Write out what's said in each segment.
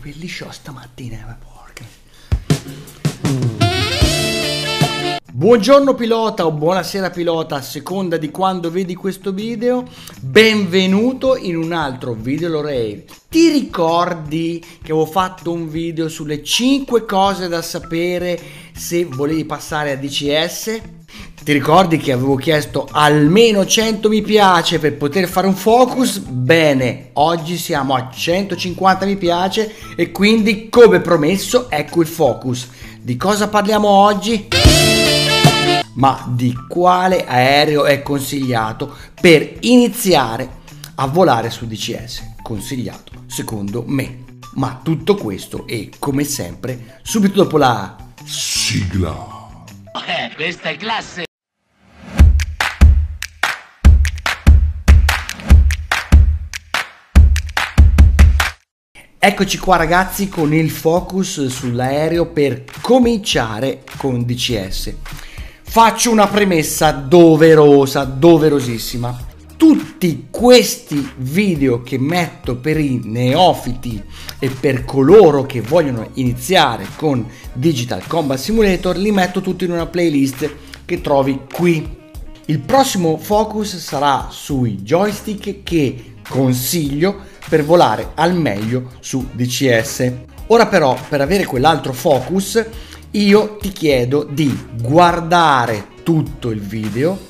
capelli sciò stamattina, ma porca. Buongiorno pilota o buonasera pilota, a seconda di quando vedi questo video. Benvenuto in un altro video Lorraine. Ti ricordi che avevo fatto un video sulle 5 cose da sapere se volevi passare a DCS? Ti ricordi che avevo chiesto almeno 100 mi piace per poter fare un focus? Bene, oggi siamo a 150 mi piace e quindi come promesso ecco il focus. Di cosa parliamo oggi? Ma di quale aereo è consigliato per iniziare a volare su DCS? Consigliato secondo me. Ma tutto questo e come sempre subito dopo la sigla. Eh, questa è classe! Eccoci qua ragazzi con il focus sull'aereo per cominciare con DCS. Faccio una premessa doverosa, doverosissima. Tutti questi video che metto per i neofiti e per coloro che vogliono iniziare con Digital Combat Simulator li metto tutti in una playlist che trovi qui. Il prossimo focus sarà sui joystick che consiglio per volare al meglio su DCS. Ora però per avere quell'altro focus io ti chiedo di guardare tutto il video.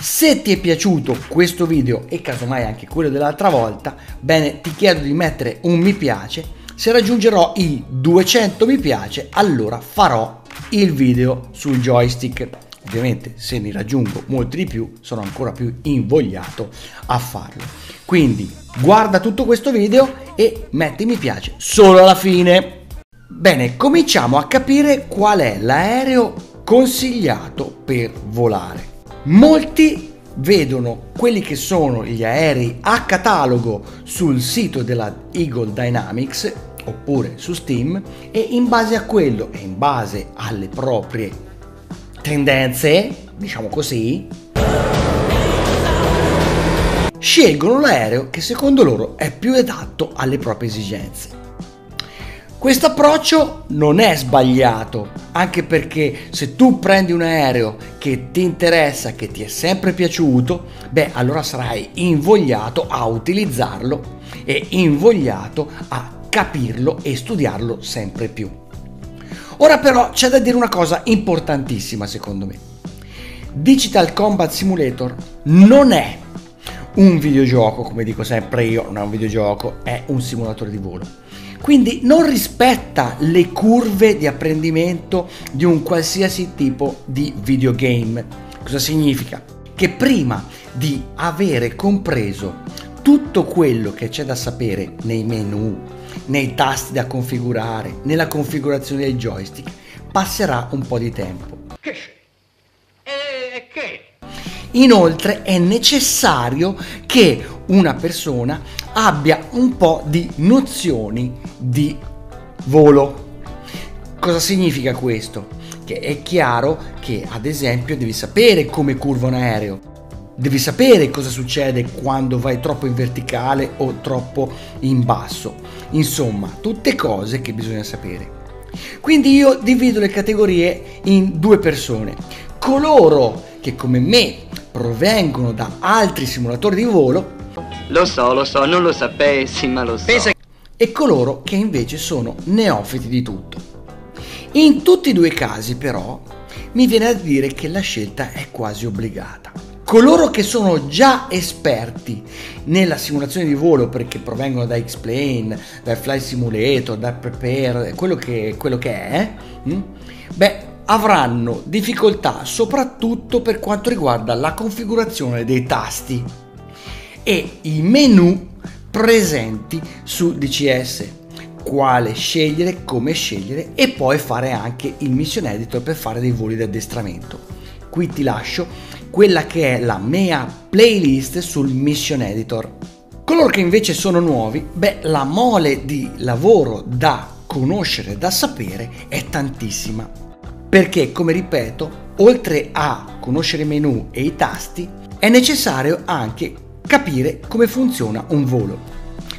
Se ti è piaciuto questo video e casomai anche quello dell'altra volta, bene, ti chiedo di mettere un mi piace. Se raggiungerò i 200 mi piace, allora farò il video sul joystick. Ovviamente se ne raggiungo molti di più sono ancora più invogliato a farlo. Quindi guarda tutto questo video e metti mi piace solo alla fine. Bene, cominciamo a capire qual è l'aereo consigliato per volare. Molti vedono quelli che sono gli aerei a catalogo sul sito della Eagle Dynamics oppure su Steam e in base a quello e in base alle proprie tendenze, diciamo così, scelgono l'aereo che secondo loro è più adatto alle proprie esigenze. Questo approccio non è sbagliato, anche perché se tu prendi un aereo che ti interessa, che ti è sempre piaciuto, beh, allora sarai invogliato a utilizzarlo e invogliato a capirlo e studiarlo sempre più. Ora però c'è da dire una cosa importantissima secondo me. Digital Combat Simulator non è un videogioco, come dico sempre io, non è un videogioco, è un simulatore di volo. Quindi non rispetta le curve di apprendimento di un qualsiasi tipo di videogame. Cosa significa? Che prima di avere compreso tutto quello che c'è da sapere nei menu, nei tasti da configurare, nella configurazione del joystick, passerà un po' di tempo. Che? E che? Inoltre è necessario che una persona abbia un po' di nozioni di volo. Cosa significa questo? Che è chiaro che ad esempio devi sapere come curva un aereo, devi sapere cosa succede quando vai troppo in verticale o troppo in basso Insomma, tutte cose che bisogna sapere. Quindi io divido le categorie in due persone. Coloro che come me provengono da altri simulatori di volo. Lo so, lo so, non lo sapessi, ma lo so. E coloro che invece sono neofiti di tutto. In tutti e due i casi però mi viene a dire che la scelta è quasi obbligata coloro che sono già esperti nella simulazione di volo perché provengono da X-Plane, dal Flight Simulator, da Prepare, quello che, quello che è, hm? beh, avranno difficoltà soprattutto per quanto riguarda la configurazione dei tasti e i menu presenti su DCS quale scegliere, come scegliere e poi fare anche il mission editor per fare dei voli di addestramento. Qui ti lascio quella che è la mia playlist sul Mission Editor. Coloro che invece sono nuovi, beh, la mole di lavoro da conoscere, da sapere è tantissima. Perché, come ripeto, oltre a conoscere i menu e i tasti, è necessario anche capire come funziona un volo.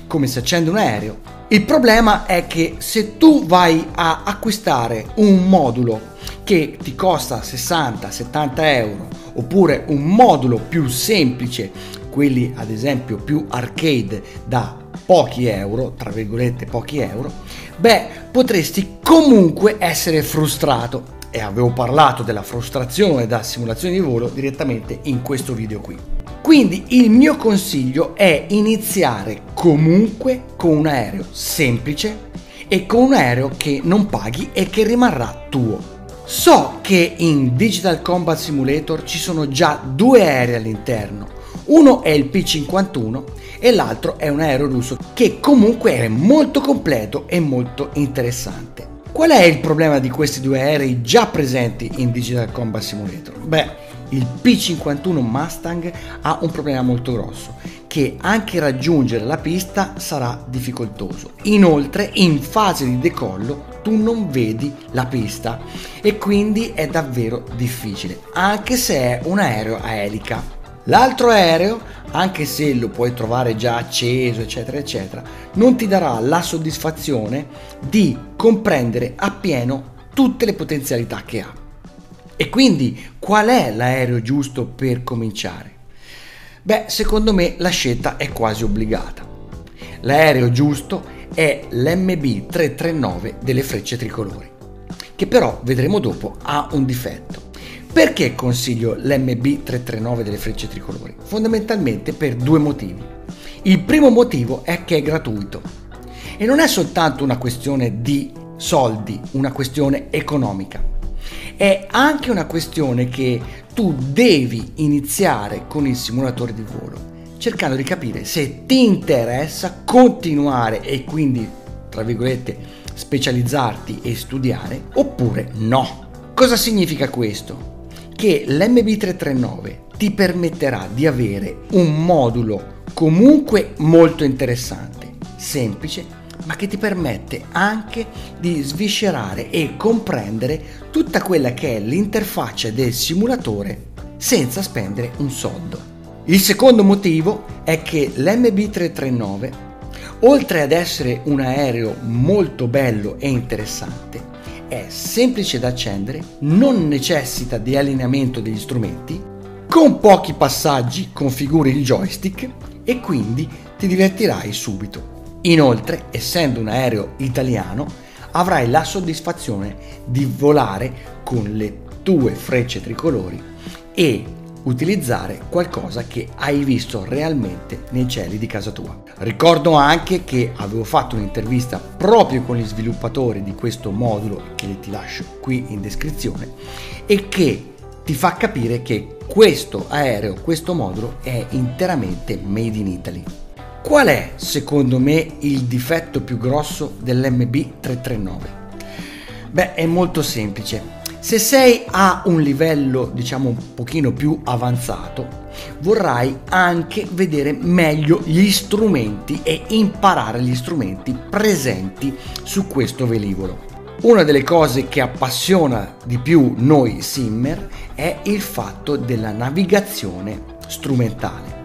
come si accende un aereo. Il problema è che se tu vai a acquistare un modulo che ti costa 60-70 euro oppure un modulo più semplice, quelli ad esempio più arcade da pochi euro, tra virgolette pochi euro, beh, potresti comunque essere frustrato. E avevo parlato della frustrazione da simulazione di volo direttamente in questo video qui. Quindi il mio consiglio è iniziare comunque con un aereo semplice e con un aereo che non paghi e che rimarrà tuo. So che in Digital Combat Simulator ci sono già due aerei all'interno. Uno è il P-51 e l'altro è un aereo russo che comunque è molto completo e molto interessante. Qual è il problema di questi due aerei già presenti in Digital Combat Simulator? Beh, il P51 Mustang ha un problema molto grosso, che anche raggiungere la pista sarà difficoltoso. Inoltre, in fase di decollo tu non vedi la pista e quindi è davvero difficile, anche se è un aereo a elica. L'altro aereo, anche se lo puoi trovare già acceso, eccetera, eccetera, non ti darà la soddisfazione di comprendere appieno tutte le potenzialità che ha. E quindi qual è l'aereo giusto per cominciare? Beh, secondo me la scelta è quasi obbligata. L'aereo giusto è l'MB 339 delle frecce tricolori, che però vedremo dopo ha un difetto. Perché consiglio l'MB 339 delle frecce tricolori? Fondamentalmente per due motivi. Il primo motivo è che è gratuito e non è soltanto una questione di soldi, una questione economica è anche una questione che tu devi iniziare con il simulatore di volo, cercando di capire se ti interessa continuare e quindi, tra virgolette, specializzarti e studiare oppure no. Cosa significa questo? Che l'MB339 ti permetterà di avere un modulo comunque molto interessante, semplice ma che ti permette anche di sviscerare e comprendere tutta quella che è l'interfaccia del simulatore senza spendere un soldo. Il secondo motivo è che l'MB339, oltre ad essere un aereo molto bello e interessante, è semplice da accendere, non necessita di allineamento degli strumenti, con pochi passaggi configuri il joystick e quindi ti divertirai subito. Inoltre, essendo un aereo italiano, avrai la soddisfazione di volare con le tue frecce tricolori e utilizzare qualcosa che hai visto realmente nei cieli di casa tua. Ricordo anche che avevo fatto un'intervista proprio con gli sviluppatori di questo modulo che ti lascio qui in descrizione e che ti fa capire che questo aereo, questo modulo è interamente made in Italy. Qual è secondo me il difetto più grosso dell'MB339? Beh, è molto semplice. Se sei a un livello, diciamo, un pochino più avanzato, vorrai anche vedere meglio gli strumenti e imparare gli strumenti presenti su questo velivolo. Una delle cose che appassiona di più noi simmer è il fatto della navigazione strumentale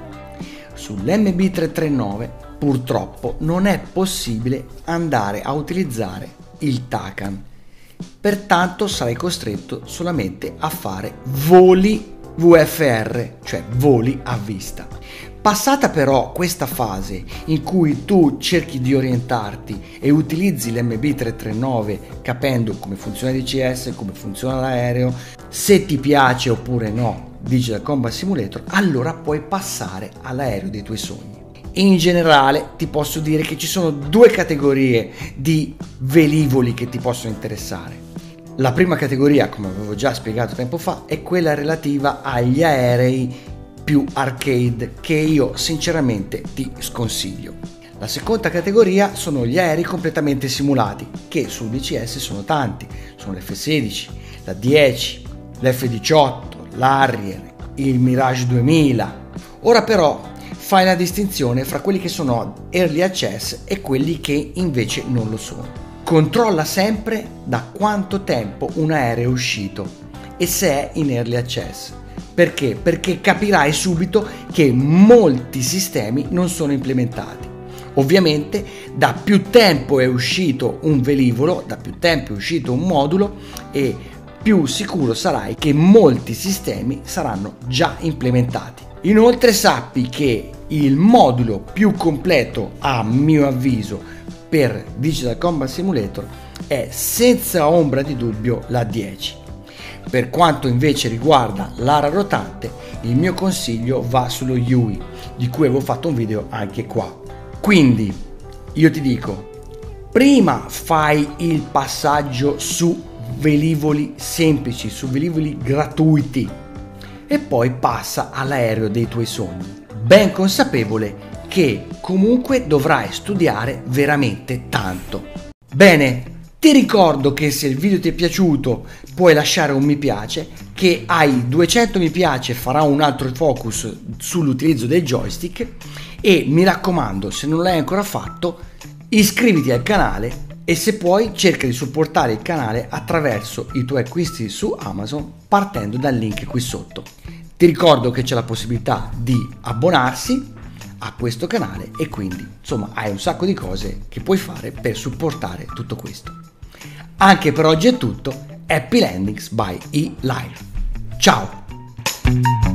sull'MB339 purtroppo non è possibile andare a utilizzare il TACAN. Pertanto sarai costretto solamente a fare voli VFR, cioè voli a vista. Passata però questa fase in cui tu cerchi di orientarti e utilizzi l'MB339 capendo come funziona il DCS, come funziona l'aereo, se ti piace oppure no Digital Combat Simulator, allora puoi passare all'aereo dei tuoi sogni. In generale ti posso dire che ci sono due categorie di velivoli che ti possono interessare. La prima categoria, come avevo già spiegato tempo fa, è quella relativa agli aerei più arcade che io sinceramente ti sconsiglio. La seconda categoria sono gli aerei completamente simulati, che sul DCS sono tanti, sono l'F16, la 10, l'F18, l'Harrier, il Mirage 2000. Ora però fai la distinzione fra quelli che sono early access e quelli che invece non lo sono. Controlla sempre da quanto tempo un aereo è uscito e se è in early access. Perché? Perché capirai subito che molti sistemi non sono implementati. Ovviamente da più tempo è uscito un velivolo, da più tempo è uscito un modulo e più sicuro sarai che molti sistemi saranno già implementati. Inoltre sappi che il modulo più completo a mio avviso per Digital Combat Simulator è senza ombra di dubbio la 10. Per quanto invece riguarda l'ara rotante, il mio consiglio va sullo Yui, di cui avevo fatto un video anche qua. Quindi io ti dico, prima fai il passaggio su velivoli semplici, su velivoli gratuiti e poi passa all'aereo dei tuoi sogni, ben consapevole che comunque dovrai studiare veramente tanto. Bene, ti ricordo che se il video ti è piaciuto puoi lasciare un mi piace, che hai 200 mi piace farà un altro focus sull'utilizzo del joystick e mi raccomando se non l'hai ancora fatto iscriviti al canale e se puoi cerca di supportare il canale attraverso i tuoi acquisti su Amazon partendo dal link qui sotto. Ti ricordo che c'è la possibilità di abbonarsi a questo canale e quindi insomma hai un sacco di cose che puoi fare per supportare tutto questo. Anche per oggi è tutto, Happy Landings by eLife. Ciao!